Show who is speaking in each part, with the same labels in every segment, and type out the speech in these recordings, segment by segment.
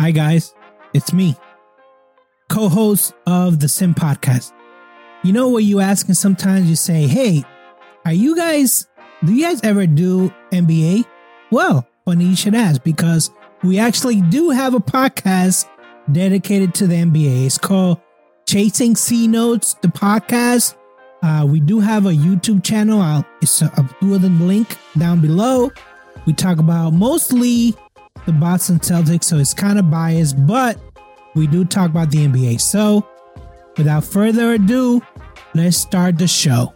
Speaker 1: Hi, guys. It's me, co host of the Sim Podcast. You know what you ask, and sometimes you say, Hey, are you guys, do you guys ever do NBA? Well, funny you should ask because we actually do have a podcast dedicated to the NBA. It's called Chasing C Notes, the podcast. Uh, we do have a YouTube channel. I'll, it's a, I'll the link down below. We talk about mostly the Boston Celtics, so it's kind of biased, but we do talk about the NBA. So, without further ado, let's start the show.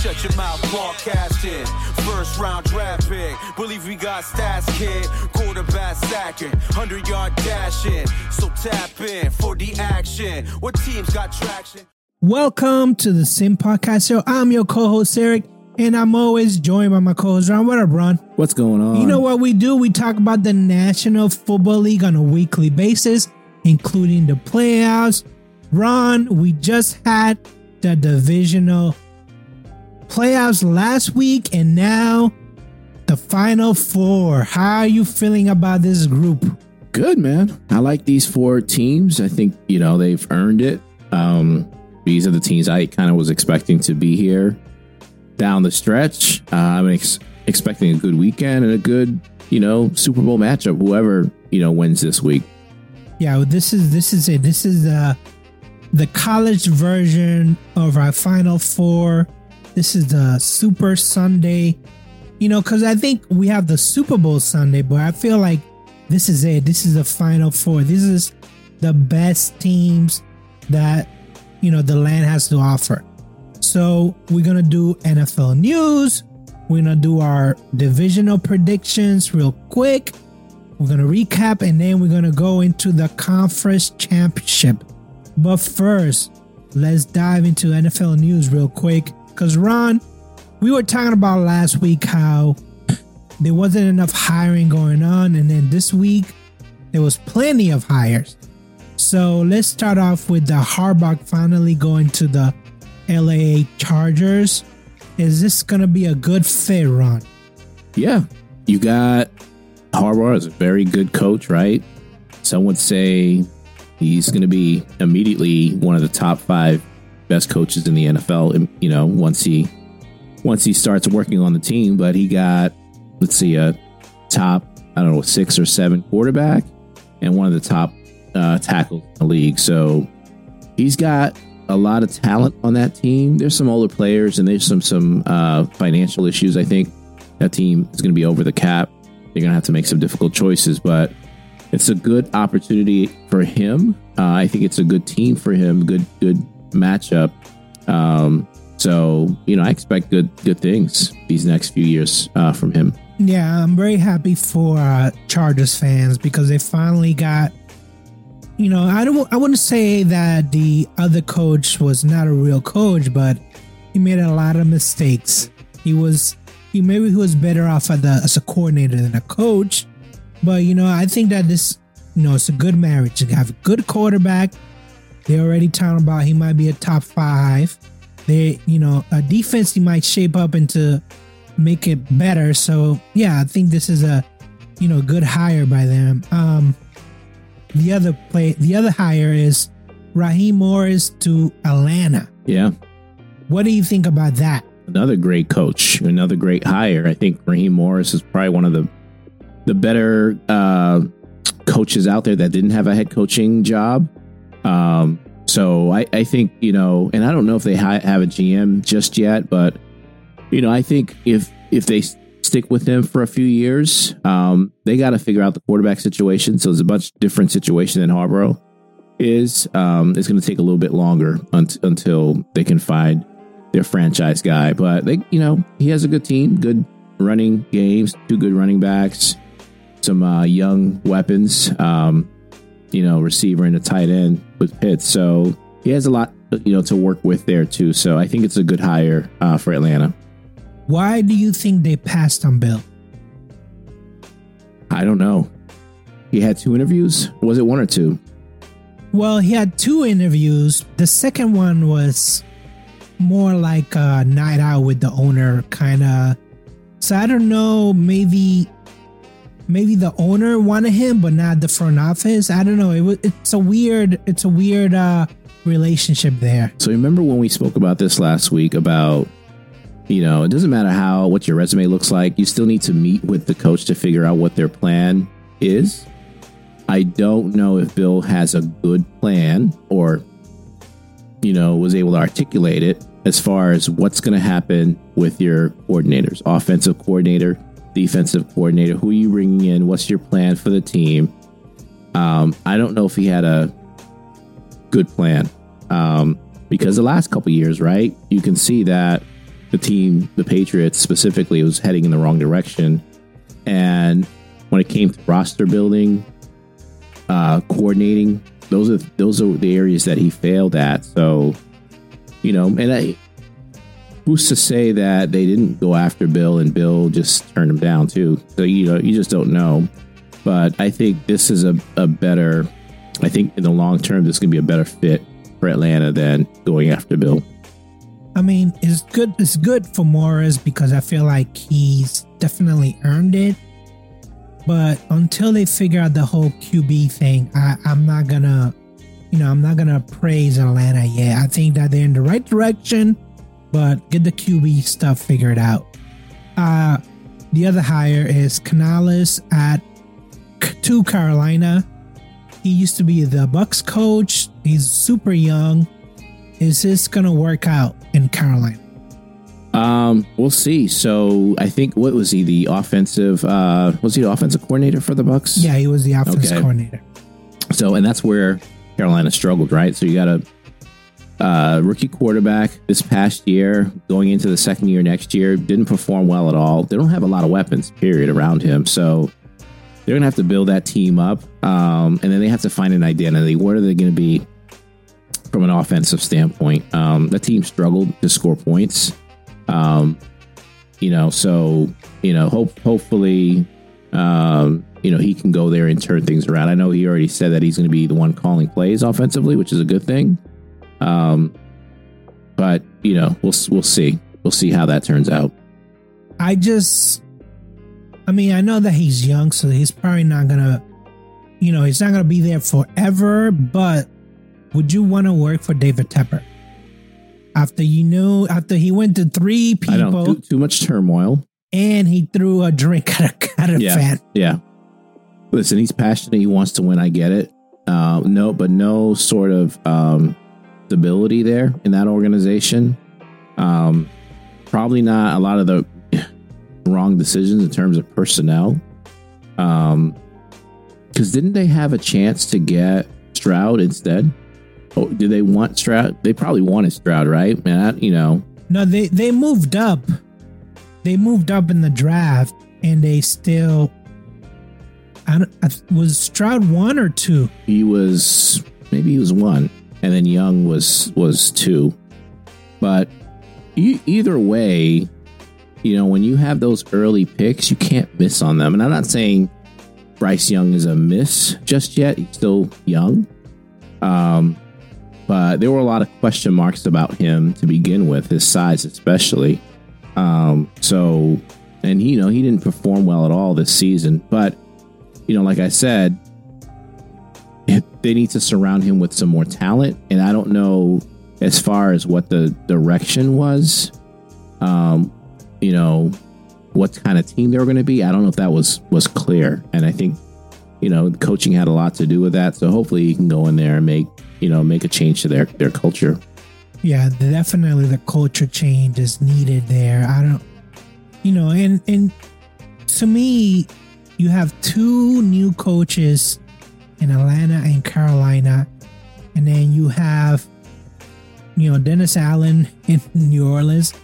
Speaker 2: Shut your mouth, broadcasting. First round draft pick. Believe we got stats, kid. Quarterback sacking. 100 yard dashing. So tap in for the action. What teams got traction?
Speaker 1: Welcome to the Sim Podcast Show. I'm your co host, Eric, and I'm always joined by my co host, Ron. What up, Ron?
Speaker 3: What's going on?
Speaker 1: You know what we do? We talk about the National Football League on a weekly basis, including the playoffs. Ron, we just had the divisional playoffs last week, and now the final four. How are you feeling about this group?
Speaker 3: Good, man. I like these four teams. I think, you know, they've earned it. Um, these are the teams I kind of was expecting to be here down the stretch. Uh, I'm ex- expecting a good weekend and a good, you know, Super Bowl matchup. Whoever you know wins this week.
Speaker 1: Yeah, this is this is it. This is the the college version of our Final Four. This is the Super Sunday. You know, because I think we have the Super Bowl Sunday, but I feel like this is it. This is the Final Four. This is the best teams that you know the land has to offer. So we're gonna do NFL news. We're gonna do our divisional predictions real quick. We're gonna recap and then we're gonna go into the conference championship. But first, let's dive into NFL news real quick. Cause Ron, we were talking about last week how there wasn't enough hiring going on, and then this week there was plenty of hires. So let's start off with the Harbaugh finally going to the LA Chargers. Is this gonna be a good fit, Ron?
Speaker 3: Yeah, you got Harbaugh is a very good coach, right? Some would say he's going to be immediately one of the top five best coaches in the NFL. You know, once he once he starts working on the team, but he got let's see a top I don't know six or seven quarterback and one of the top uh, tackles in the league. So he's got a lot of talent on that team. There's some older players and there's some some uh, financial issues. I think that team is going to be over the cap. They're going to have to make some difficult choices, but it's a good opportunity for him. Uh, I think it's a good team for him. Good good matchup. Um, so you know, I expect good good things these next few years uh, from him.
Speaker 1: Yeah, I'm very happy for uh, Chargers fans because they finally got. You know, I don't. I wouldn't say that the other coach was not a real coach, but he made a lot of mistakes. He was. He maybe he was better off as a, coordinator than a coach, but you know, I think that this, you know, it's a good marriage. You have a good quarterback. They already talking about he might be a top five. They, you know, a defense he might shape up into make it better. So yeah, I think this is a, you know, good hire by them. Um, the other play, the other hire is Raheem Morris to Atlanta.
Speaker 3: Yeah,
Speaker 1: What do you think about that?
Speaker 3: another great coach, another great hire. I think Raheem Morris is probably one of the the better uh, coaches out there that didn't have a head coaching job. Um, so I, I think you know, and I don't know if they ha- have a GM just yet, but you know, I think if if they stick with him for a few years, um, they got to figure out the quarterback situation. So it's a much different situation than Harbaugh is. Um, it's going to take a little bit longer unt- until they can find their franchise guy. But they, you know, he has a good team, good running games, two good running backs, some uh, young weapons. Um, you know, receiver and a tight end with Pitts. So he has a lot, you know, to work with there too. So I think it's a good hire uh, for Atlanta.
Speaker 1: Why do you think they passed on Bill?
Speaker 3: I don't know. He had two interviews. Was it one or two?
Speaker 1: Well, he had two interviews. The second one was more like a night out with the owner, kind of. So I don't know. Maybe maybe the owner wanted him, but not the front office. I don't know. It was it's a weird it's a weird uh relationship there.
Speaker 3: So remember when we spoke about this last week about you know, it doesn't matter how what your resume looks like, you still need to meet with the coach to figure out what their plan is. I don't know if Bill has a good plan or you know, was able to articulate it as far as what's going to happen with your coordinators, offensive coordinator, defensive coordinator, who are you bringing in, what's your plan for the team. Um, I don't know if he had a good plan um, because the last couple years, right, you can see that the team, the Patriots specifically, was heading in the wrong direction, and when it came to roster building, uh, coordinating, those are those are the areas that he failed at. So, you know, and I, who's to say that they didn't go after Bill and Bill just turned him down too? So you know, you just don't know. But I think this is a, a better. I think in the long term, this is going to be a better fit for Atlanta than going after Bill.
Speaker 1: I mean, it's good. It's good for Morris because I feel like he's definitely earned it. But until they figure out the whole QB thing, I, I'm not gonna, you know, I'm not gonna praise Atlanta yet. I think that they're in the right direction, but get the QB stuff figured out. Uh, the other hire is Canales at to Carolina. He used to be the Bucs coach. He's super young. Is this gonna work out in Carolina?
Speaker 3: Um, we'll see. So I think what was he the offensive? Uh, was he the offensive coordinator for the Bucs?
Speaker 1: Yeah, he was the offensive
Speaker 3: Okay.
Speaker 1: coordinator.
Speaker 3: So and that's where Carolina struggled, right? So you got a uh, rookie quarterback this past year, going into the second year next year, didn't perform well at all. They don't have a lot of weapons, period, around him. So they're gonna have to build that team up, um, and then they have to find an identity. What are they going to be from an offensive standpoint? Um, the team struggled to score points. Um, you know, so you know, hope hopefully, um, you know, he can go there and turn things around. I know he already said that he's going to be the one calling plays offensively, which is a good thing. Um, but you know, we'll we'll see. We'll see how that turns out.
Speaker 1: I just, I mean, I know that he's young, so he's probably not gonna, you know, he's not gonna be there forever. But would you want to work for David Tepper after you knew after he went to three people
Speaker 3: too, too much turmoil.
Speaker 1: and he threw a drink at a, at a
Speaker 3: Yeah.
Speaker 1: fan?
Speaker 3: Yeah. Listen, he's passionate. He wants to win. I get it. Uh, no, but no sort of um, stability there in that organization. Um, probably not a lot of the wrong decisions in terms of personnel. Um, because didn't they have a chance to get Stroud instead? Oh, do they want Stroud? They probably wanted Stroud, right? Man, I- you know,
Speaker 1: No, they they moved up. They moved up in the draft, and they still. I, don't, I was Stroud one or two.
Speaker 3: he was maybe he was one, and then Young was was two. But e- either way, you know, when you have those early picks, you can't miss on them. And I'm not saying Bryce Young is a miss just yet; he's still young. Um, but there were a lot of question marks about him to begin with, his size especially. Um, so, and you know, he didn't perform well at all this season. But you know, like I said, they need to surround him with some more talent. And I don't know as far as what the direction was, um, you know, what kind of team they were going to be. I don't know if that was was clear. And I think, you know, coaching had a lot to do with that. So hopefully he can go in there and make, you know, make a change to their their culture.
Speaker 1: Yeah, definitely the culture change is needed there. I don't, you know, and and to me, you have two new coaches in Atlanta and Carolina, and then you have, you know, Dennis Allen in New Orleans,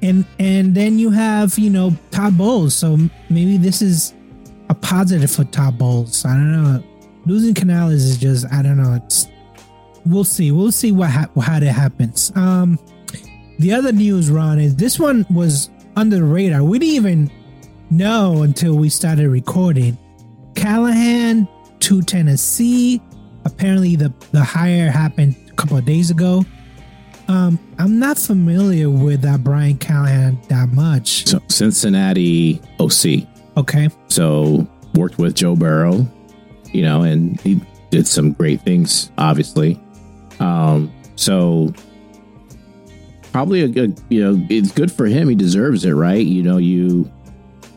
Speaker 1: and and then you have you know Todd Bowles. So maybe this is a positive for Todd Bowles. I don't know. Losing Canales is just I don't know. It's we'll see. We'll see what ha- how that happens. Um, the other news, Ron, is this one was under the radar. We didn't even know until we started recording. Callahan to Tennessee. Apparently, the the hire happened a couple of days ago. Um, I'm not familiar with that Brian Callahan that much.
Speaker 3: So Cincinnati OC.
Speaker 1: Okay,
Speaker 3: So worked with Joe Burrow, you know, and he did some great things, obviously. Um, so probably a good, you know, it's good for him. He deserves it, right? You know, you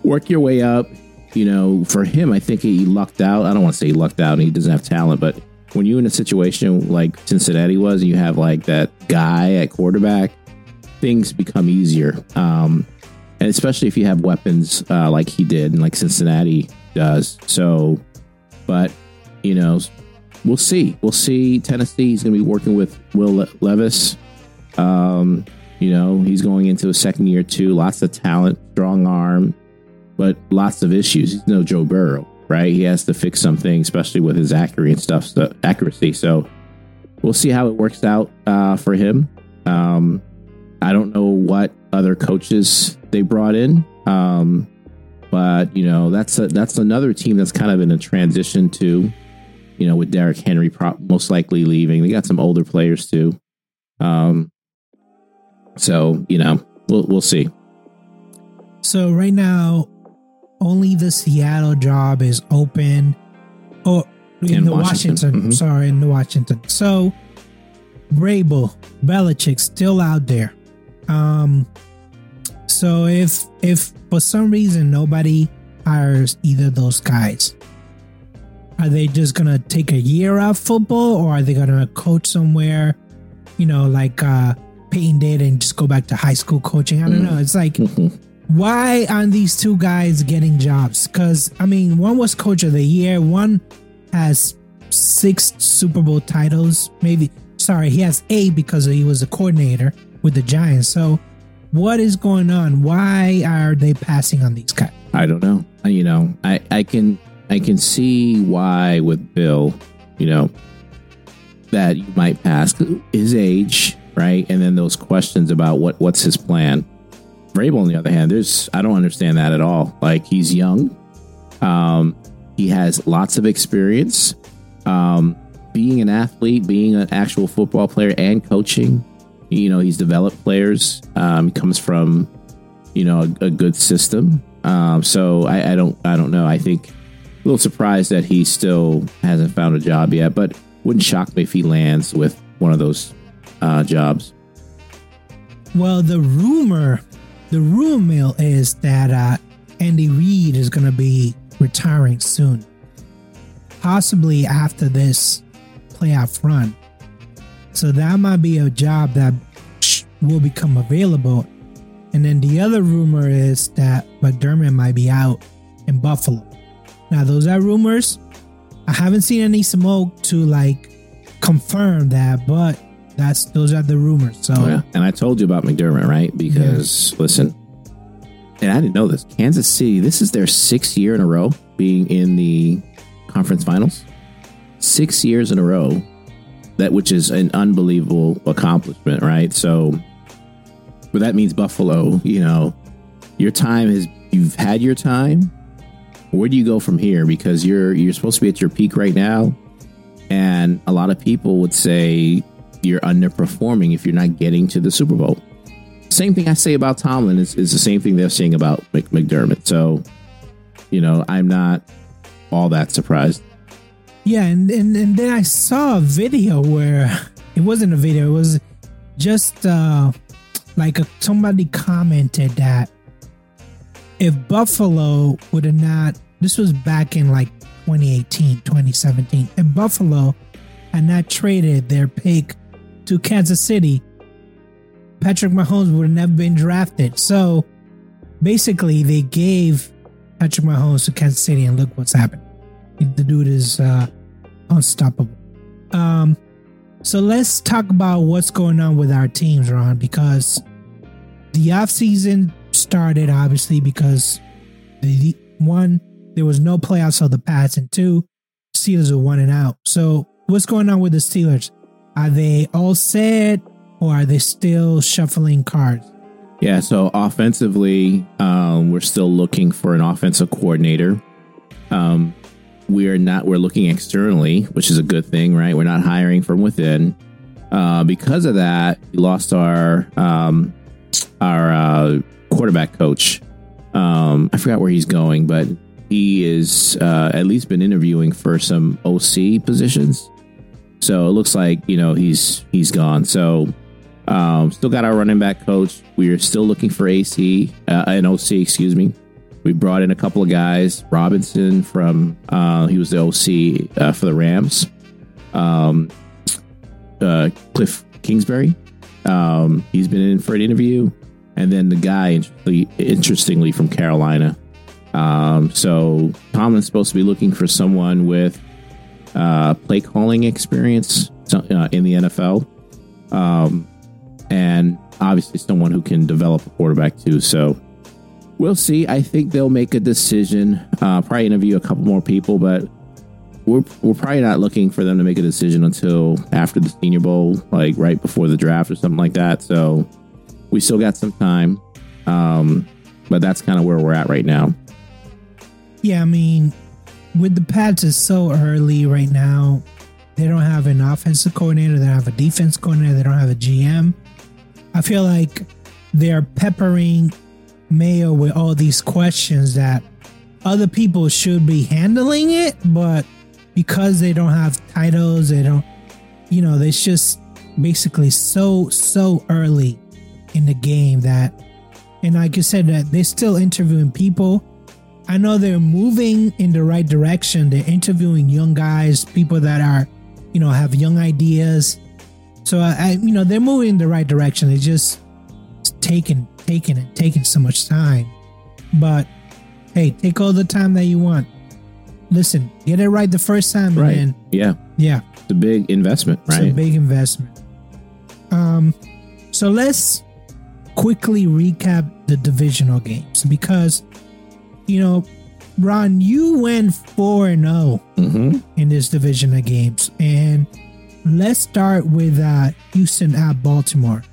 Speaker 3: work your way up. You know, for him, I think he lucked out. I don't want to say he lucked out and he doesn't have talent, but when you're in a situation like Cincinnati was, and you have like that guy at quarterback, things become easier. Um, and especially if you have weapons uh, like he did and like Cincinnati does. So, but you know, we'll see. We'll see. Tennessee. He's going to be working with Will Le- Levis. Um, you know, he's going into a second year too. Lots of talent, strong arm, but lots of issues. He's no Joe Burrow, right? He has to fix something, especially with his accuracy and stuff. So, accuracy. So we'll see how it works out uh, for him. Um, I don't know what other coaches they brought in, um, but you know that's a, that's another team that's kind of in a transition too. You know, with Derrick Henry pro- most likely leaving, they got some older players too. Um, so you know, we'll we'll see.
Speaker 1: So right now, only the Seattle job is open. Oh, in,
Speaker 3: In
Speaker 1: the
Speaker 3: Washington.
Speaker 1: Washington.
Speaker 3: Mhm.
Speaker 1: Sorry, in the Washington. So Vrabel, Belichick still out there. Um. So if if for some reason nobody hires either those guys, are they just gonna take a year off football, or are they gonna coach somewhere? You know, like uh Peyton did, and just go back to high school coaching. I don't know. It's like why aren't these two guys getting jobs? Because I mean, one was coach of the year, one has six Super Bowl titles. Maybe sorry, he has eight because he was a coordinator with the Giants. So, what is going on? Why are they passing on these guys?
Speaker 3: I don't know. You know, I, I can I can see why with Bill, you know, that you might ask his age, right? And then those questions about what what's his plan. Vrabel, on the other hand, there's I don't understand that at all. Like he's young, um, he has lots of experience, um, being an athlete, being an actual football player, and coaching. You know, he's developed players. Um, comes from you know a, a good system. Um, so I, I don't I don't know. I think a little surprised that he still hasn't found a job yet, but wouldn't shock me if he lands with one of those uh, jobs.
Speaker 1: Well, the rumor, the rumor mill is that uh, Andy Reid is going to be retiring soon, possibly after this playoff run. So that might be a job that will become available. And then the other rumor is that McDermott might be out in Buffalo. Now, those are rumors. I haven't seen any smoke to like confirm that, but that's those are the rumors. So
Speaker 3: Oh, yeah. And I told you about McDermott, right? Because listen, and I didn't know this. Kansas City, this is their sixth year in a row being in the conference finals. Six years in a row. That which is an unbelievable accomplishment, right? So but that means Buffalo, you know, your time has you've had your time. Where do you go from here? Because you're you're supposed to be at your peak right now. And a lot of people would say you're underperforming if you're not getting to the Super Bowl. Same thing I say about Tomlin is, is the same thing they're saying about Mc- McDermott. So, you know, I'm not all that surprised.
Speaker 1: Yeah, and, and and then I saw a video where it wasn't a video; it was just uh, like a, somebody commented that if Buffalo would have not, this was back in like 2018, 2017, if Buffalo had not traded their pick to Kansas City, Patrick Mahomes would have never been drafted. So basically, they gave Patrick Mahomes to Kansas City, and look what's happened. The dude is uh, unstoppable. Um, so let's talk about what's going on with our teams, Ron, because the offseason started obviously because the one there was no playoffs of the past, and two Steelers are one and out. So what's going on with the Steelers? Are they all set, or are they still shuffling cards?
Speaker 3: Yeah, so offensively, um, we're still looking for an offensive coordinator. Um, we are not. We're looking externally, which is a good thing, right? We're not hiring from within. Uh, because of that, we lost our um, our uh, quarterback coach. Um, I forgot where he's going, but he, is uh, at least been interviewing for some OC positions. So it looks like you know he's he's gone. So um, still got our running back coach. We are still looking for AC uh, an OC, excuse me. We brought in a couple of guys. Robinson from uh, he was the OC uh, for the Rams. Um, uh, Cliff Kingsbury. Um, he's been in for an interview, and then the guy, interestingly from Carolina. Um, so Tomlin's supposed to be looking for someone with uh, play calling experience uh, in the NFL, um, and obviously someone who can develop a quarterback too. So we'll see. I think they'll make a decision. Uh, probably interview a couple more people, but we're we're probably not looking for them to make a decision until after the Senior Bowl, like right before the draft or something like that. So we still got some time, um, but that's kind of where we're at right now.
Speaker 1: Yeah, I mean, with the Pats, it's so early right now. They don't have an offensive coordinator. They don't have a defense coordinator. They don't have a GM. I feel like they're peppering Mayo with all these questions that other people should be handling it, but because they don't have titles, they don't, you know, it's just basically so, so early in the game that, and like you said, that they're still interviewing people. I know they're moving in the right direction. They're interviewing young guys, people that are, you know, have young ideas. So I, I you know, they're moving in the right direction. They just taking, taking and taking so much time. But hey, take all the time that you want listen, get it right the first time,
Speaker 3: right?
Speaker 1: And then,
Speaker 3: yeah,
Speaker 1: yeah,
Speaker 3: it's a big investment, right?
Speaker 1: It's a big investment. Um, so let's quickly recap the divisional games because, you know, Ron, you went four and zero oh mm-hmm. in this division of games, and let's start with uh, Houston at Baltimore.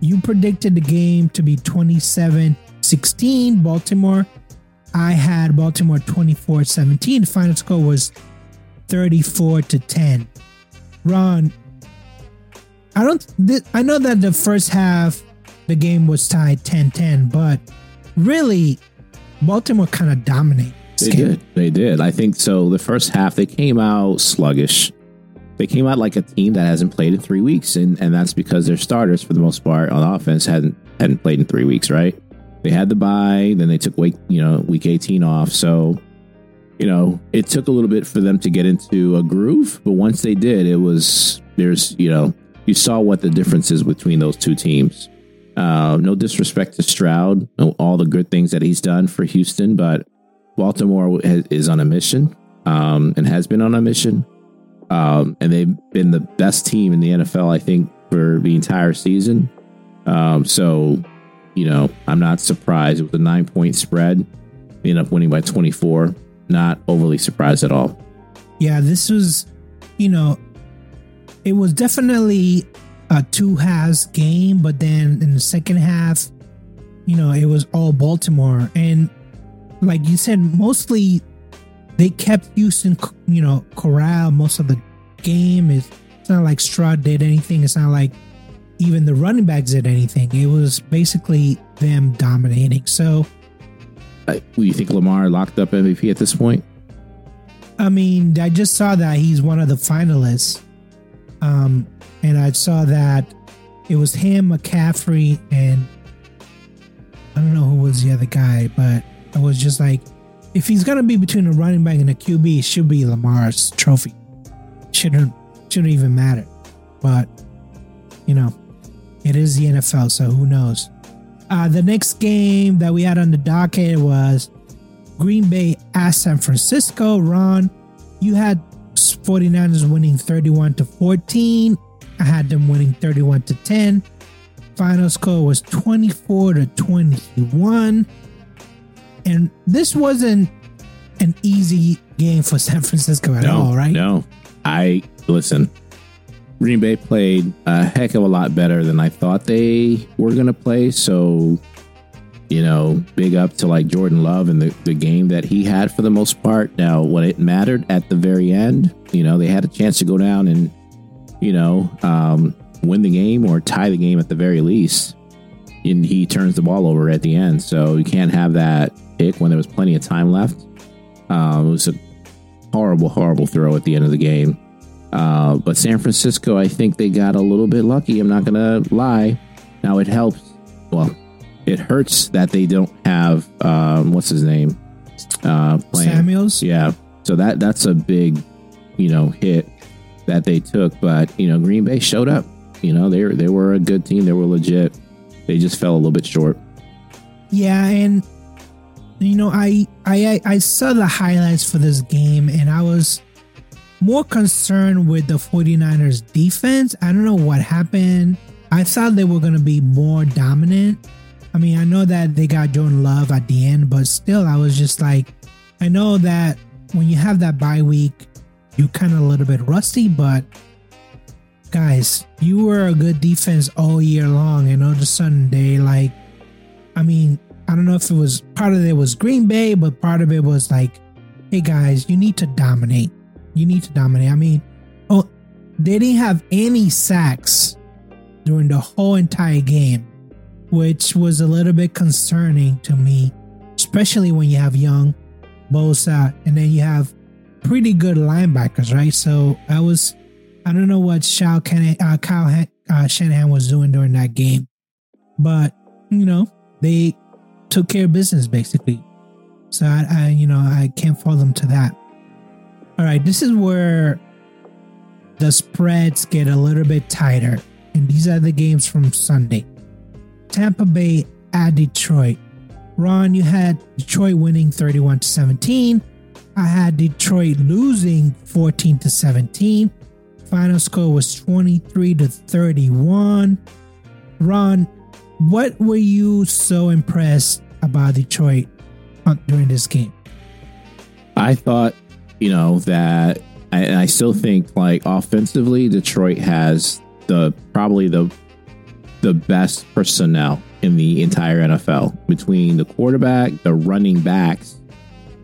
Speaker 1: You predicted the game to be 27 16. Baltimore I had Baltimore 24 17. The final score was 34 to 10. Ron, I don't, I know that the first half, the game was tied 10 10, but really, Baltimore kind of dominated.
Speaker 3: They game. did. They did. I think so. The first half, they came out sluggish. They came out like a team that hasn't played in three weeks, and, and that's because their starters, for the most part, on offense hadn't hadn't played in three weeks, right? They had the bye, then they took week, you know, week 18 off. So, you know, it took a little bit for them to get into a groove, but once they did, it was there's, you know, you saw what the difference is between those two teams. Uh, no disrespect to Stroud, all the good things that he's done for Houston, but Baltimore is on a mission um, and has been on a mission. Um, and they've been the best team in the NFL, I think, for the entire season. Um, so you know, I'm not surprised. It was a nine point spread. They ended up winning by 24. Not overly surprised at all.
Speaker 1: Yeah, this was, you know, it was definitely a two halves game, but then in the second half, you know, it was all Baltimore. And like you said, mostly they kept Houston, you know, corral most of the game. It's not like Stroud did anything. It's not like even the running backs did anything. It was basically them dominating. So,
Speaker 3: uh, you think Lamar locked up MVP at this point?
Speaker 1: I mean, I just saw that he's one of the finalists, um, and I saw that it was him, McCaffrey, and I don't know who was the other guy, but I was just like, if he's gonna be between a running back and a QB, it should be Lamar's trophy. Shouldn't shouldn't even matter. But you know, it is the NFL, so who knows? Uh, the next game that we had on the docket was Green Bay at San Francisco. Ron, you had 49ers winning 31 to 14. I had them winning 31 to 10. Final score was 24 to 21. And this wasn't an easy game for San Francisco at
Speaker 3: no,
Speaker 1: all, right?
Speaker 3: No. I listen, Green Bay played a heck of a lot better than I thought they were going to play. So, you know, big up to like Jordan Love and the, the game that he had for the most part. Now, when it mattered at the very end, you know, they had a chance to go down and, you know, um, win the game or tie the game at the very least. And he turns the ball over at the end. So you can't have that pick when there was plenty of time left. Um, it was a horrible, horrible throw at the end of the game. Uh, but San Francisco, I think they got a little bit lucky. I'm not going to lie. Now it helps. Well, it hurts that they don't have um, what's his name
Speaker 1: uh, playing. Samuels.
Speaker 3: Yeah, so that that's a big, you know, hit that they took. But you know, Green Bay showed up. You know, they they were a good team. They were legit. They just fell a little bit short.
Speaker 1: Yeah, and you know, I I I saw the highlights for this game, and I was more concerned with the 49ers defense. I don't know what happened. I thought they were going to be more dominant. I mean, I know that they got Jordan Love at the end, but still, I was just like, I know that when you have that bye week, you kind of a little bit rusty, but guys, you were a good defense all year long, and all of a sudden they like, I mean, I don't know if it was part of it was Green Bay, but part of it was like, hey guys, you need to dominate. You need to dominate. I mean, oh, they didn't have any sacks during the whole entire game, which was a little bit concerning to me, especially when you have young Bosa and then you have pretty good linebackers, right? So I was, I don't know what Shao Ken, uh, Kyle uh, Shanahan was doing during that game, but you know they took care of business basically. So I, I you know, I can't fault them to that. All right, this is where the spreads get a little bit tighter, and these are the games from Sunday. Tampa Bay at Detroit. Ron, you had Detroit winning 31 to 17. I had Detroit losing 14 to 17. Final score was 23 to 31. Ron, what were you so impressed about Detroit during this game?
Speaker 3: I thought, you know, that I, I still think like offensively, Detroit has the probably the the best personnel in the entire NFL between the quarterback, the running backs,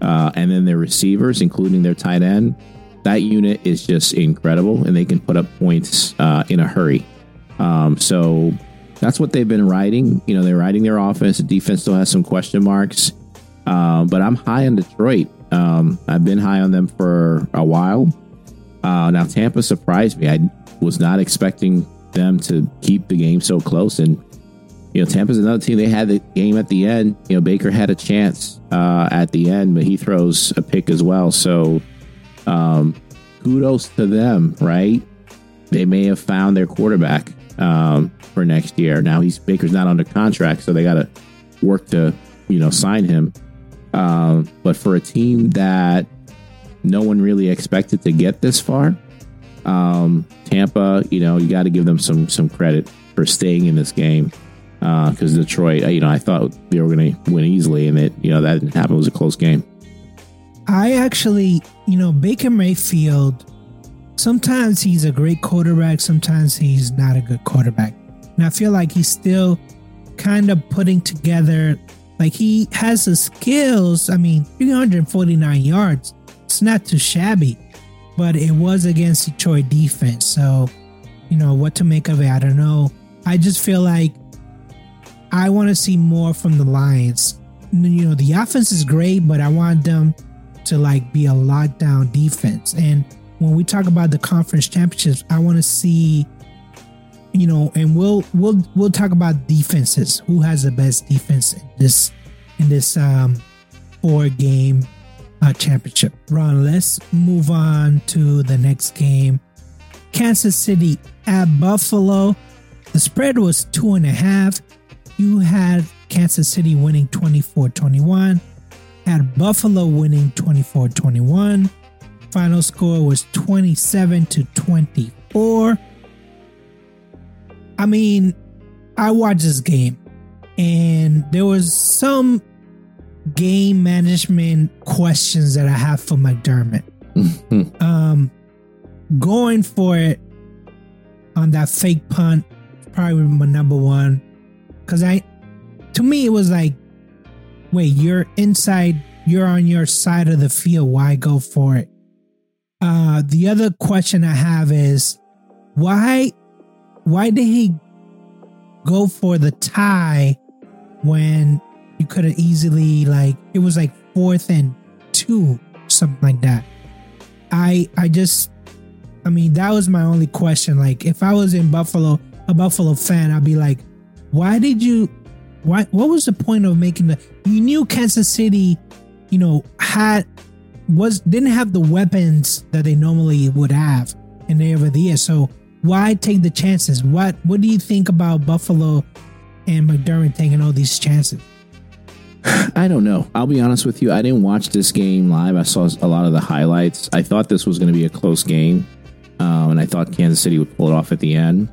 Speaker 3: uh, and then their receivers, including their tight end. That unit is just incredible, and they can put up points uh, in a hurry. Um, so that's what they've been riding. You know, they're riding their offense. The defense still has some question marks, um, but I'm high on Detroit. Um, I've been high on them for a while. Uh, now Tampa surprised me. I was not expecting them to keep the game so close, and you know, Tampa's another team. They had the game at the end. You know, Baker had a chance uh, at the end, but he throws a pick as well. So, um, kudos to them, right? They may have found their quarterback um, for next year. Now he's Baker's not under contract, so they got to work to you know sign him. Um, but for a team that no one really expected to get this far, um, Tampa, you know, you got to give them some some credit for staying in this game because uh, Detroit, you know, I thought they were going to win easily, and it, you know, that didn't happen. It was a close game.
Speaker 1: I actually, you know, Baker Mayfield. Sometimes he's a great quarterback. Sometimes he's not a good quarterback, and I feel like he's still kind of putting together. Like he has the skills. I mean, 349 yards. It's not too shabby, but it was against Detroit defense. So, you know, what to make of it, I don't know. I just feel like I want to see more from the Lions. You know, the offense is great, but I want them to like be a lockdown defense. And when we talk about the conference championships, I want to see, you know, and we'll we'll we'll talk about defenses. Who has the best defense in this in this um four game uh, championship? Ron, let's move on to the next game. Kansas City at Buffalo. The spread was two and a half you had Kansas City winning 24 21, had Buffalo winning 24 21. Final score was 27 to 24. I mean, I watched this game and there was some game management questions that I have for McDermott. um, going for it on that fake punt, probably my number one. Cause I, to me, it was like, wait, you're inside, you're on your side of the field. Why go for it? Uh, the other question I have is why, why did he go for the tie when you could have easily like, it was like fourth and two. something like that. I I just I mean that was my only question. Like if I was in Buffalo, a Buffalo fan, I'd be like, why did you why what was the point of making the you knew Kansas City, you know, had was didn't have the weapons that they normally would have in the over the year. So why take the chances? What what do you think about Buffalo and McDermott taking all these chances?
Speaker 3: I don't know. I'll be honest with you. I didn't watch this game live. I saw a lot of the highlights. I thought this was going to be a close game, um, and I thought Kansas City would pull it off at the end.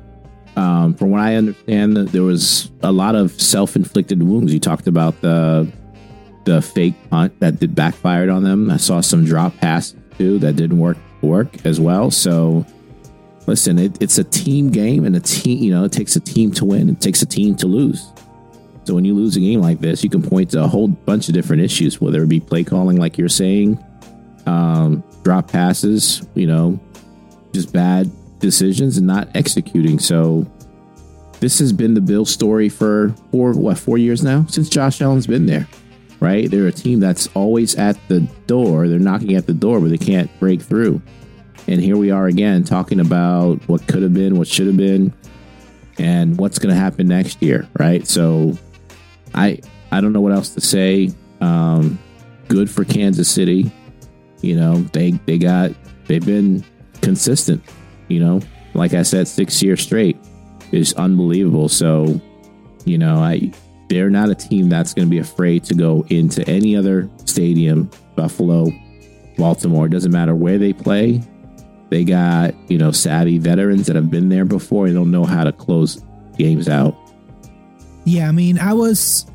Speaker 3: Um, from what I understand, there was a lot of self-inflicted wounds. You talked about the the fake punt that did backfired on them. I saw some drop passes too that didn't work work as well. So listen, it, it's a team game, and a team. You know, it takes a team to win. It takes a team to lose. So when you lose a game like this, you can point to a whole bunch of different issues, whether it be play calling, like you're saying, um, drop passes, you know, just bad decisions and not executing. So this has been the Bill story for four what four years now since Josh Allen's been there. Right? They're a team that's always at the door. They're knocking at the door, but they can't break through. And here we are again talking about what could have been, what should have been, and what's going to happen next year. Right? So I I don't know what else to say. Um, good for Kansas City. You know, they they got they've been consistent. You know, like I said, six years straight is unbelievable. So, you know, I they're not a team that's going to be afraid to go into any other stadium, Buffalo, Baltimore. It doesn't matter where they play. They got you know savvy veterans that have been there before and don't know how to close games out.
Speaker 1: Yeah, I mean, I was,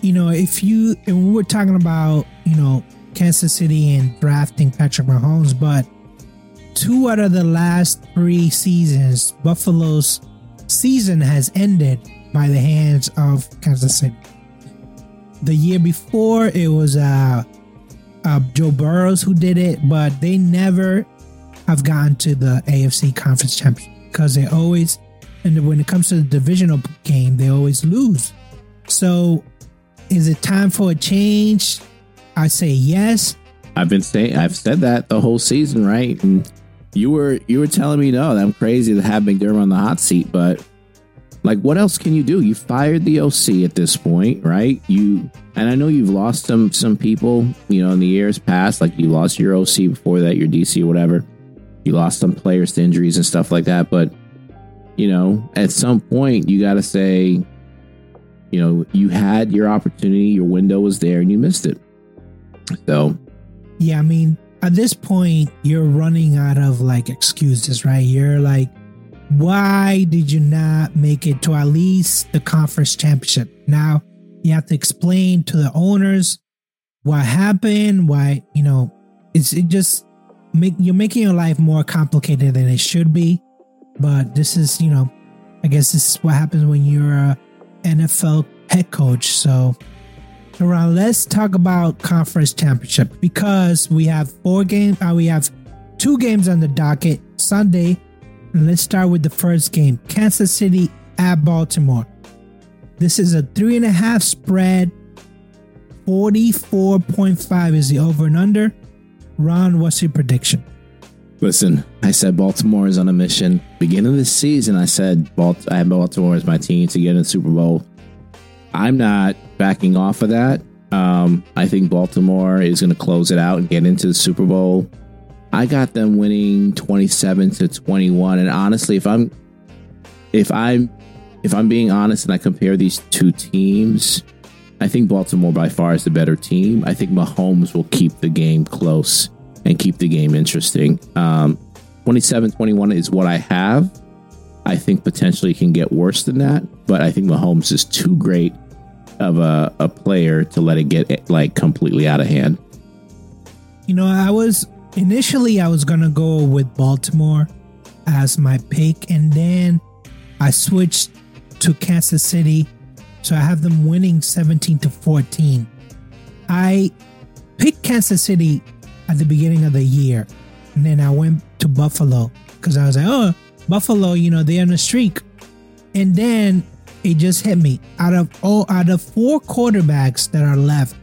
Speaker 1: you know, if you, and we were talking about, you know, Kansas City and drafting Patrick Mahomes, but two out of the last three seasons, Buffalo's season has ended by the hands of Kansas City. The year before, it was uh, uh, Joe Burrows who did it, but they never have gone to the AFC Conference Championship because they always and when it comes to the divisional game, they always lose. So, is it time for a change? I say yes.
Speaker 3: I've been saying I've said that the whole season, right? And you were you were telling me no, I'm crazy to have McDermott on the hot seat, but like what else can you do? You fired the OC at this point, right? You and I know you've lost some some people, you know, in the years past, like you lost your OC before that, your DC whatever. You lost some players to injuries and stuff like that, but you know, at some point you got to say, you know, you had your opportunity, your window was there, and you missed it. So,
Speaker 1: yeah, I mean, at this point, you're running out of like excuses, right? You're like, why did you not make it to at least the conference championship? Now you have to explain to the owners what happened, why, you know, it's it just make you're making your life more complicated than it should be. But this is, you know, I guess this is what happens when you're a NFL head coach. So, around, let's talk about conference championship because we have four games. Uh, we have two games on the docket Sunday. And let's start with the first game: Kansas City at Baltimore. This is a three and a half spread. Forty-four point five is the over and under. Ron, what's your prediction?
Speaker 3: Listen, I said Baltimore is on a mission. Beginning of the season, I said I had Baltimore as my team to get in the Super Bowl. I'm not backing off of that. Um, I think Baltimore is going to close it out and get into the Super Bowl. I got them winning 27 to 21. And honestly, if I'm if I'm if I'm being honest and I compare these two teams, I think Baltimore by far is the better team. I think Mahomes will keep the game close and keep the game interesting. Um, 27 21 is what I have. I think potentially can get worse than that, but I think Mahomes is too great of a, a player to let it get like completely out of hand.
Speaker 1: You know, I was initially I was gonna go with Baltimore as my pick, and then I switched to Kansas City, so I have them winning 17 to 14. I picked Kansas City at the beginning of the year. And then I went to Buffalo because I was like, oh, Buffalo, you know, they're on a streak. And then it just hit me. Out of all out of four quarterbacks that are left,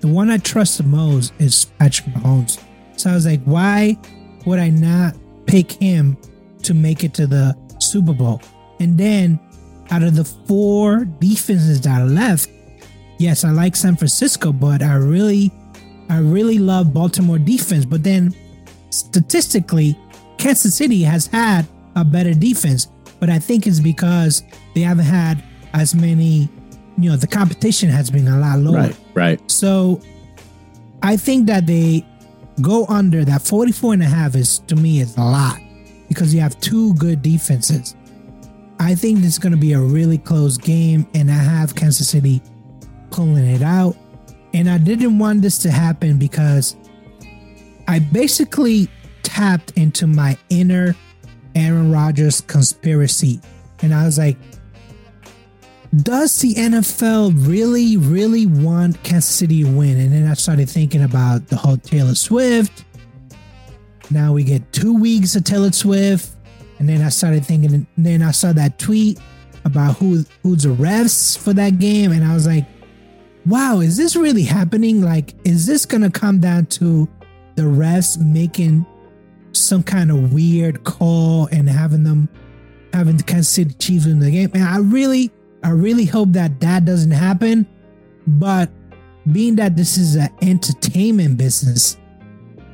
Speaker 1: the one I trust the most is Patrick Mahomes. So I was like, why would I not pick him to make it to the Super Bowl? And then out of the four defenses that are left, yes, I like San Francisco, but I really, I really love Baltimore defense. But then statistically, Kansas City has had a better defense, but I think it's because they haven't had as many, you know, the competition has been a lot lower.
Speaker 3: Right, right.
Speaker 1: So I think that they go under that 44 and a half is to me is a lot because you have two good defenses. I think this is going to be a really close game and I have Kansas City pulling it out. And I didn't want this to happen because I basically tapped into my inner Aaron Rodgers conspiracy. And I was like, does the NFL really, really want Kansas City to win? And then I started thinking about the whole Taylor Swift. Now we get two weeks of Taylor Swift. And then I started thinking, then I saw that tweet about who who's the refs for that game. And I was like, wow, is this really happening? Like, is this gonna come down to the refs making some kind of weird call and having them having the Kansas City Chiefs win the game? And I really I really hope that that doesn't happen. But being that this is an entertainment business,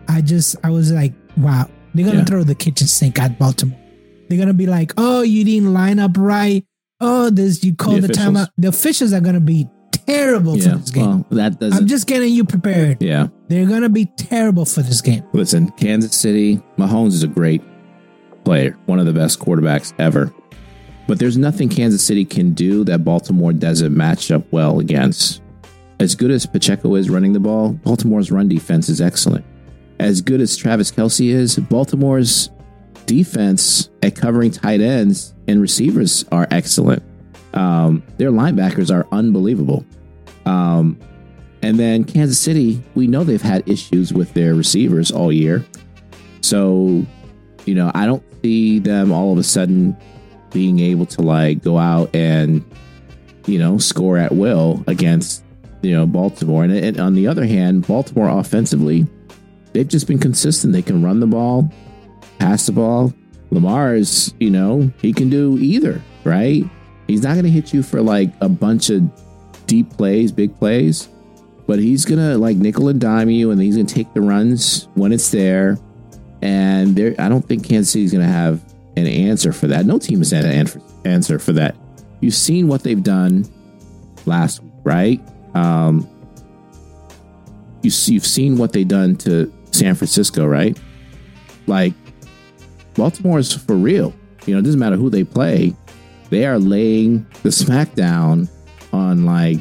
Speaker 1: I just I was like, wow, they're gonna
Speaker 3: Yeah.
Speaker 1: throw the kitchen sink at Baltimore. They're gonna be like, oh, you didn't line up right. Oh, this you called the,
Speaker 3: officials?
Speaker 1: timeout. The officials are gonna be terrible
Speaker 3: Yeah.
Speaker 1: for this game.
Speaker 3: Well, that doesn't.
Speaker 1: I'm just getting you prepared.
Speaker 3: yeah.
Speaker 1: They're gonna be terrible for this game.
Speaker 3: Listen, Kansas City, Mahomes is a great player, one of the best quarterbacks ever. But there's nothing Kansas City can do that Baltimore doesn't match up well against. As good as Pacheco is running the ball, Baltimore's run defense is excellent. As good as Travis Kelce is, Baltimore's defense at covering tight ends and receivers are excellent. Um, their linebackers are unbelievable. Um, and then Kansas City, we know they've had issues with their receivers all year. So, you know, I don't see them all of a sudden being able to like go out and, you know, score at will against, you know, Baltimore. And, and on the other hand, Baltimore offensively, they've just been consistent. They can run the ball, pass the ball. Lamar is, you know, he can do either, right? He's not going to hit you for like a bunch of deep plays, big plays but he's gonna like nickel and dime you, and he's gonna take the runs when it's there. And there, I don't think Kansas City's gonna have an answer for that. No team has had an an- answer for that. You've seen what they've done last week, right? Um, you, you've seen what they've done to San Francisco, right? Like Baltimore's for real. You know, it doesn't matter who they play; they are laying the smackdown on like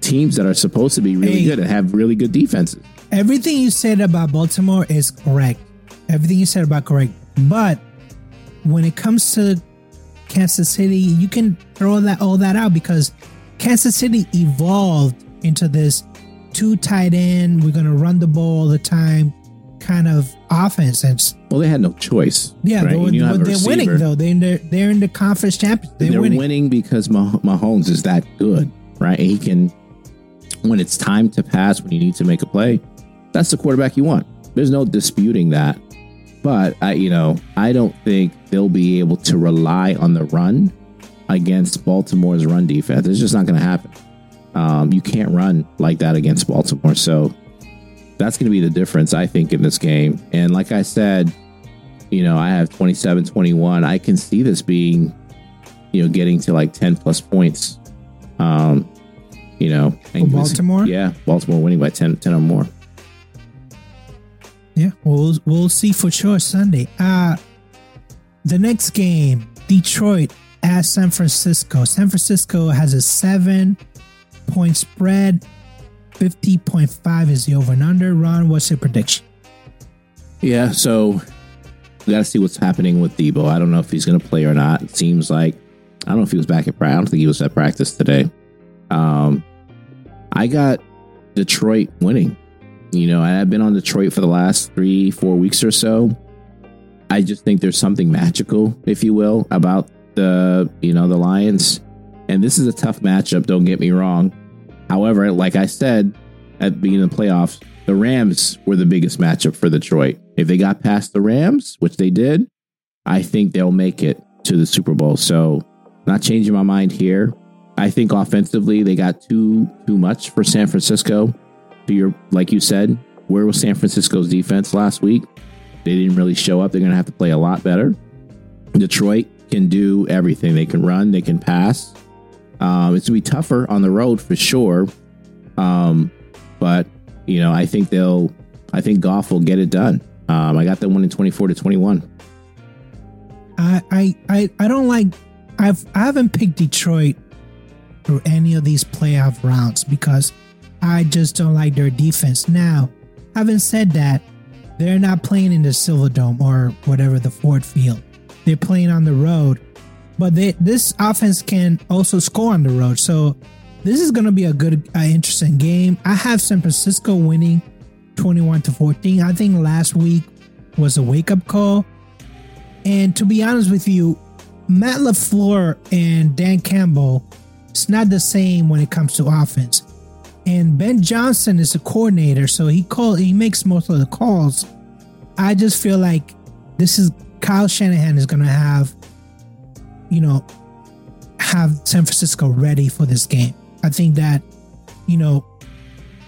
Speaker 3: teams that are supposed to be really
Speaker 1: Hey.
Speaker 3: good and have really good defenses.
Speaker 1: Everything you said about Baltimore is correct. Everything you said about correct. But when it comes to Kansas City, you can throw that all that out because Kansas City evolved into this two tight end, we're gonna run the ball all the time kind of offense. And
Speaker 3: Well, they had no choice.
Speaker 1: yeah,
Speaker 3: right?
Speaker 1: they were,
Speaker 3: You have a
Speaker 1: but they're winning though. They're in the, they're in the conference champions. They're,
Speaker 3: They're,
Speaker 1: winning.
Speaker 3: winning. because Mah- Mahomes is that good, right? He can, when it's time to pass, when you need to make a play, that's the quarterback you want. There's no disputing that. But I, you know, I don't think they'll be able to rely on the run against Baltimore's run defense. It's just not going to happen. Um, you can't run like that against Baltimore. So that's going to be the difference, I think, in this game. And like I said, you know, I have 27 21. I can see this being, you know, getting to like 10 plus points. Um, you know, and
Speaker 1: Baltimore?
Speaker 3: Yeah, Baltimore winning by 10, 10 or more.
Speaker 1: Yeah, we'll we'll see for sure Sunday. Uh the next game, Detroit at San Francisco. San Francisco has a seven point spread. Fifty point five is the over and under. Ron, what's your prediction?
Speaker 3: Yeah, so we got to see what's happening with Deebo. I don't know if he's going to play or not. It seems like I don't know if he was back at practice. I don't think he was at practice today. Um, I got Detroit winning. You know, I've been on Detroit for the last three, four weeks or so. I just think there's something magical, if you will, about the you know the Lions. And this is a tough matchup. Don't get me wrong. However, like I said, at the beginning of the playoffs, the Rams were the biggest matchup for Detroit. If they got past the Rams, which they did, I think they'll make it to the Super Bowl. So, not changing my mind here. I think offensively they got too too much for San Francisco. Like you said, where was San Francisco's defense last week? They didn't really show up. They're going to have to play a lot better. Detroit can do everything. They can run, they can pass. Um, it's going to be tougher on the road for sure. Um, but you know, I think they'll. I think Goff will get it done. Um, I got them winning twenty four to twenty one.
Speaker 1: I, I I don't like. I've I haven't picked Detroit through any of these playoff rounds because I just don't like their defense. Now, having said that, they're not playing in the Silverdome or whatever the Ford Field. They're playing on the road, but they, this offense can also score on the road. So this is going to be a good, uh, interesting game. I have San Francisco winning 21 to 14. I think last week was a wake up call. And to be honest with you, Matt LaFleur and Dan Campbell, it's not the same when it comes to offense. And Ben Johnson is a coordinator, so he call he makes most of the calls. I just feel like this is Kyle Shanahan is gonna have, you know, have San Francisco ready for this game. I think that, you know,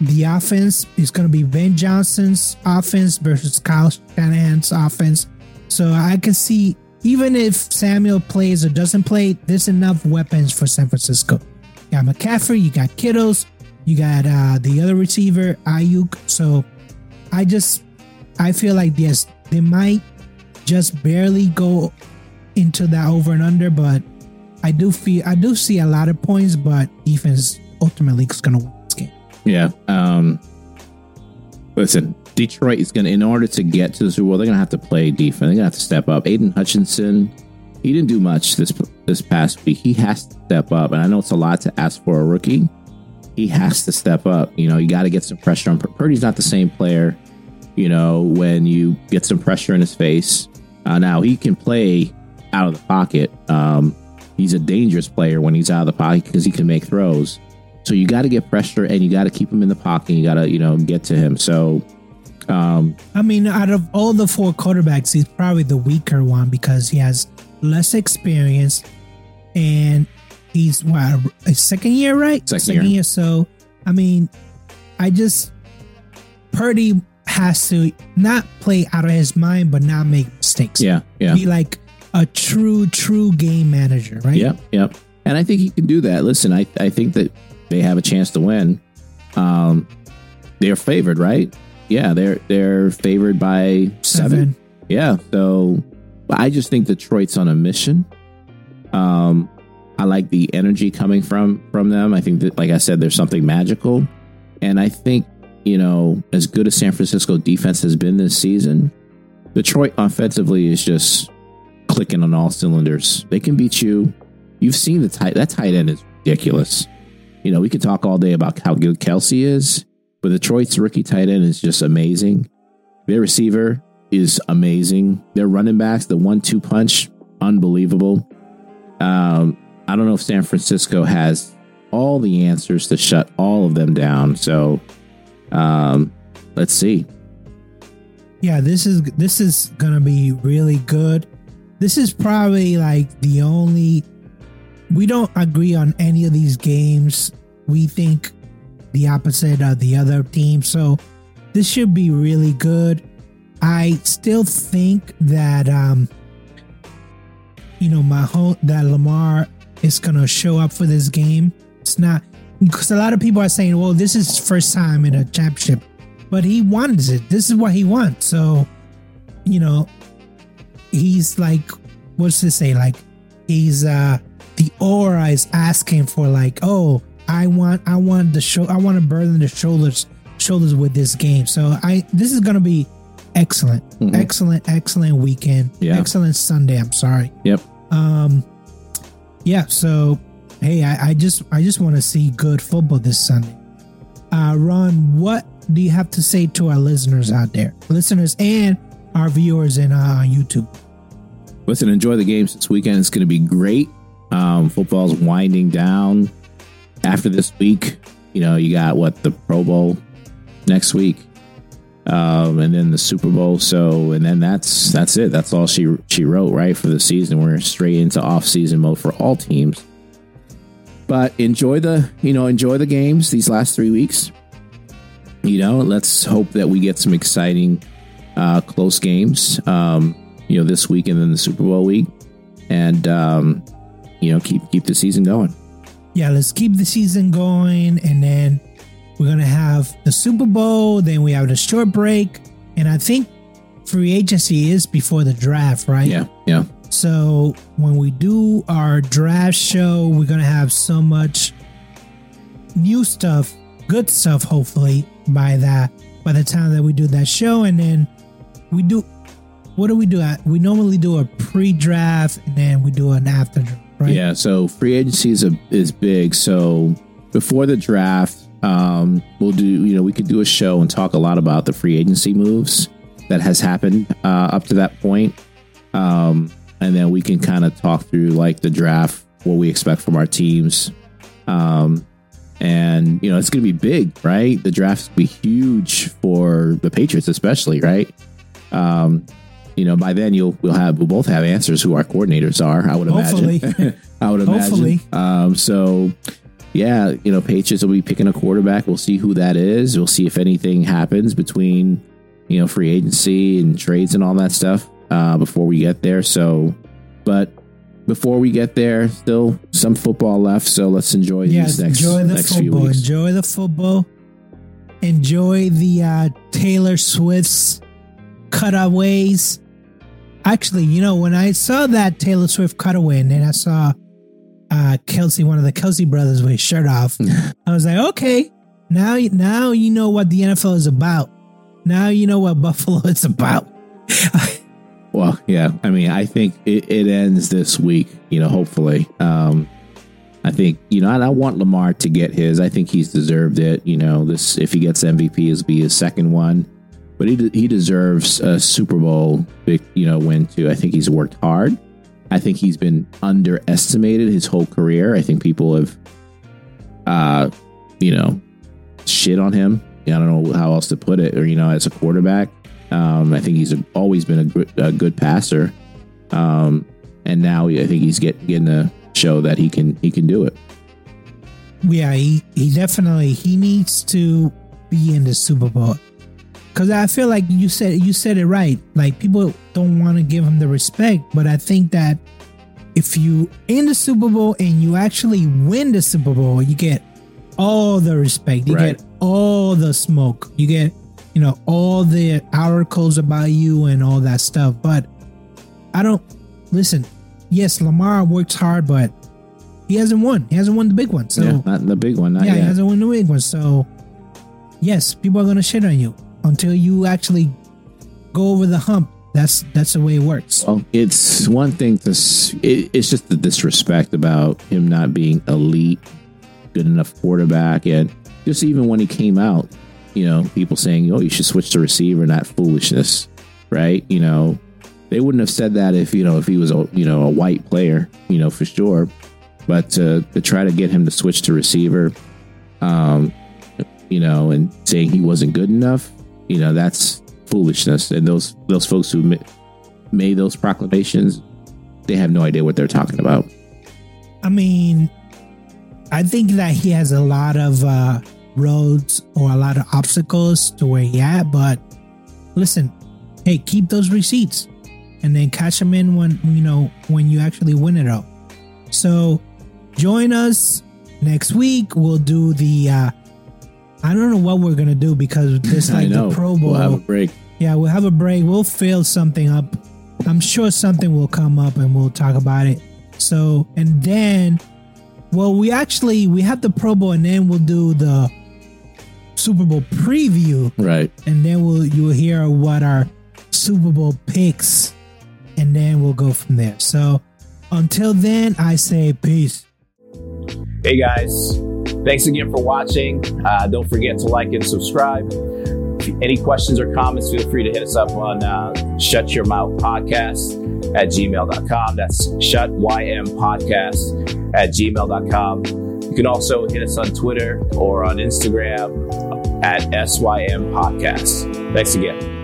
Speaker 1: the offense is going to be Ben Johnson's offense versus Kyle Shanahan's offense. So I can see, even if Samuel plays or doesn't play, there's enough weapons for San Francisco. You got McCaffrey, you got Kittles, you got uh, the other receiver, Aiyuk. So I just, I feel like yes, they might just barely go into that over and under, but I do feel I do see a lot of points, but defense ultimately is going to win this game.
Speaker 3: Yeah. Um, listen, Detroit is going to, in order to get to the Super Bowl, they're going to have to play defense. They're going to have to step up. Aidan Hutchinson, he didn't do much this this past week. He has to step up, and I know it's a lot to ask for a rookie. He has to step up. You know, you got to get some pressure on. Purdy's not the same player. You know, when you get some pressure in his face. Uh, now he can play out of the pocket. Um, he's a dangerous player when he's out of the pocket because he can make throws. So you got to get pressure and you got to keep him in the pocket. You got to, you know, get to him. So, um,
Speaker 1: I mean, out of all the four quarterbacks, he's probably the weaker one because he has less experience and he's what a second year, right?
Speaker 3: Second, second year.
Speaker 1: year. So, I mean, I just Purdy has to not play out of his mind, but not make mistakes.
Speaker 3: Yeah, yeah.
Speaker 1: Be like a true, true game manager, right?
Speaker 3: Yep, yep. And I think he can do that. Listen, I, I think that they have a chance to win. Um, they're favored, right? Yeah, they're they're favored by seven. seven. Yeah, so I just think Detroit's on a mission. Um, I like the energy coming from from them. I think that, like I said, there's something magical, and I think you know, as good as San Francisco defense has been this season, Detroit offensively is just clicking on all cylinders. They can beat you. You've seen the tight that tight end is ridiculous. You know, we could talk all day about how good Kelce is, but Detroit's rookie tight end is just amazing. Their receiver is amazing. Their running backs, the one-two punch, unbelievable. Um, I don't know if San Francisco has all the answers to shut all of them down. So, um, let's see.
Speaker 1: Yeah, this is this is gonna be really good. This is probably like the only we don't agree on any of these games. We think the opposite of the other team. So this should be really good. I still think that um you know my whole that Lamar is gonna show up for this game. It's not because a lot of people are saying, well, this is first time in a championship. But he wants it. This is what he wants. So, you know, he's like what's to say? Like he's uh the aura is asking for like, oh, I want I want the show I want to burden the shoulders shoulders with this game. So I this is gonna be excellent. Mm-hmm. Excellent, excellent weekend. Yeah. Excellent Sunday, I'm sorry.
Speaker 3: Yep.
Speaker 1: Um yeah, so hey, I, I just I just want to see good football this Sunday. Uh Ron, what do you have to say to our listeners out there? Listeners and our viewers and uh, YouTube.
Speaker 3: Listen, enjoy the games this weekend. It's going to be great. Um, football's winding down after this week. You know, you got what the Pro Bowl next week, um, and then the Super Bowl. So, and then that's that's it. That's all she she wrote right for the season. We're straight into off season mode for all teams. But enjoy the you know enjoy the games these last three weeks. You know, let's hope that we get some exciting uh, close games. Um, you know, this week and then the Super Bowl week, and um, you know keep keep the season going.
Speaker 1: Yeah, let's keep the season going, and then we're gonna have the Super Bowl. Then we have the short break, and I think free agency is before the draft, right?
Speaker 3: Yeah, yeah.
Speaker 1: So when we do our draft show, we're gonna have so much new stuff, good stuff, hopefully by that by the time that we do that show, and then we do. What do we do? We normally do a pre-draft, and then we do an after draft, right?
Speaker 3: Yeah, so free agency is a, is big. So before the draft, um, we'll do you know we could do a show and talk a lot about the free agency moves that has happened uh, up to that point, um, and then we can kind of talk through like the draft, what we expect from our teams, um, and you know it's going to be big, right? The draft's going to be huge for the Patriots, especially, right? Um, you know, by then you'll we'll have we'll both have answers who our coordinators are. I would
Speaker 1: Hopefully.
Speaker 3: imagine. I would imagine.
Speaker 1: Hopefully.
Speaker 3: Um, so yeah, you know, Patriots will be picking a quarterback. We'll see who that is. We'll see if anything happens between you know free agency and trades and all that stuff uh, before we get there. So, but before we get there, still some football left. So let's enjoy
Speaker 1: Yes,
Speaker 3: these next
Speaker 1: enjoy the
Speaker 3: next few
Speaker 1: football.
Speaker 3: weeks.
Speaker 1: Enjoy the football. Enjoy the uh, Taylor Swift's cutaways. Actually, you know, when I saw that Taylor Swift cutaway, and then I saw uh, Kelce, one of the Kelce brothers, with his shirt off, I was like, okay, now, now you know what the NFL is about. Now you know what Buffalo is about.
Speaker 3: Well, yeah. I mean, I think it, it ends this week. You know, hopefully. Um, I think you know, and I want Lamar to get his. I think he's deserved it. You know, this if he gets MVP, is be his second one, but he de- he deserves a Super Bowl big you know win too. I think he's worked hard. I think he's been underestimated his whole career. I think people have, uh, you know, shit on him. I don't know how else to put it. Or you know, as a quarterback, um, I think he's always been a good, a good passer, um, and now I think he's get, getting to show that he can he can do it.
Speaker 1: Yeah, he, he definitely he needs to be in the Super Bowl. Cause I feel like you said you said it right. Like people don't want to give him the respect, but I think that if you in the Super Bowl and you actually win the Super Bowl, you get all the respect. You
Speaker 3: Right.
Speaker 1: get all the smoke. You get, you know, all the articles about you and all that stuff. But I don't listen. Yes, Lamar works hard, but he hasn't won. He hasn't won the big one. So
Speaker 3: yeah, not the big one. Not
Speaker 1: yeah, he hasn't won the big one. So yes, people are gonna shit on you until you actually go over the hump. That's that's the way it works.
Speaker 3: Well, it's one thing to. It, it's just the disrespect about him not being elite, good enough quarterback, and just even when he came out, you know, people saying, "Oh, you should switch to receiver," that foolishness, right? You know, they wouldn't have said that if you know if he was a you know a white player, you know for sure. But to, to try to get him to switch to receiver, um, you know, and saying he wasn't good enough, you know, that's foolishness. And those those folks who made those proclamations, they have no idea what they're talking about.
Speaker 1: I mean, I think that he has a lot of uh, roads or a lot of obstacles to where he at. But listen, hey, keep those receipts and then cash them in when you know when you actually win it all. So join us next week. We'll do the. Uh, I don't know what we're gonna do because this like the Pro Bowl.
Speaker 3: We'll have a break.
Speaker 1: Yeah, we'll have a break. We'll fill something up. I'm sure something will come up and we'll talk about it. So, and then, well, we actually we have the Pro Bowl and then we'll do the Super Bowl preview
Speaker 3: Right.
Speaker 1: and then we'll you will hear what our Super Bowl picks and then we'll go from there. So, until then, I say peace.
Speaker 4: Hey guys, thanks again for watching. Uh, don't forget to like and subscribe. Any questions or comments, feel free to hit us up on uh, Shut Your Mouth Podcast at gmail.com. That's Shut YM Podcast at gmail.com. You can also hit us on Twitter or on Instagram
Speaker 3: at SYM Podcast. Thanks again.